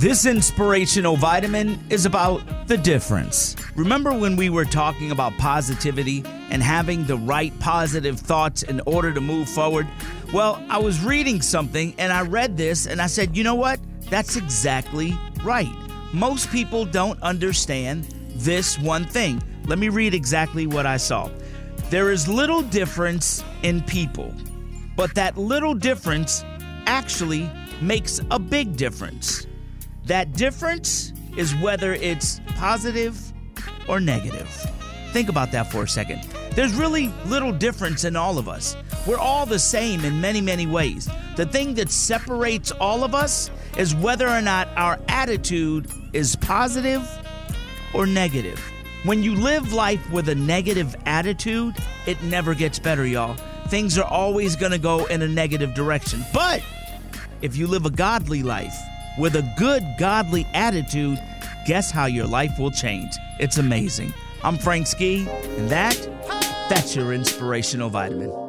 This inspirational vitamin is about the difference. Remember when we were talking about positivity and having the right positive thoughts in order to move forward? Well, I was reading something and I read this and I said, you know what? That's exactly right. Most people don't understand this one thing. Let me read exactly what I saw. There is little difference in people, but that little difference actually makes a big difference. That difference is whether it's positive or negative. Think about that for a second. There's really little difference in all of us. We're all the same in many, many ways. The thing that separates all of us is whether or not our attitude is positive or negative. When you live life with a negative attitude, it never gets better, y'all. Things are always going to go in a negative direction. But if you live a godly life with a good, godly attitude, guess how your life will change? It's amazing. I'm Frank Ski, and that, that's your inspirational vitamin.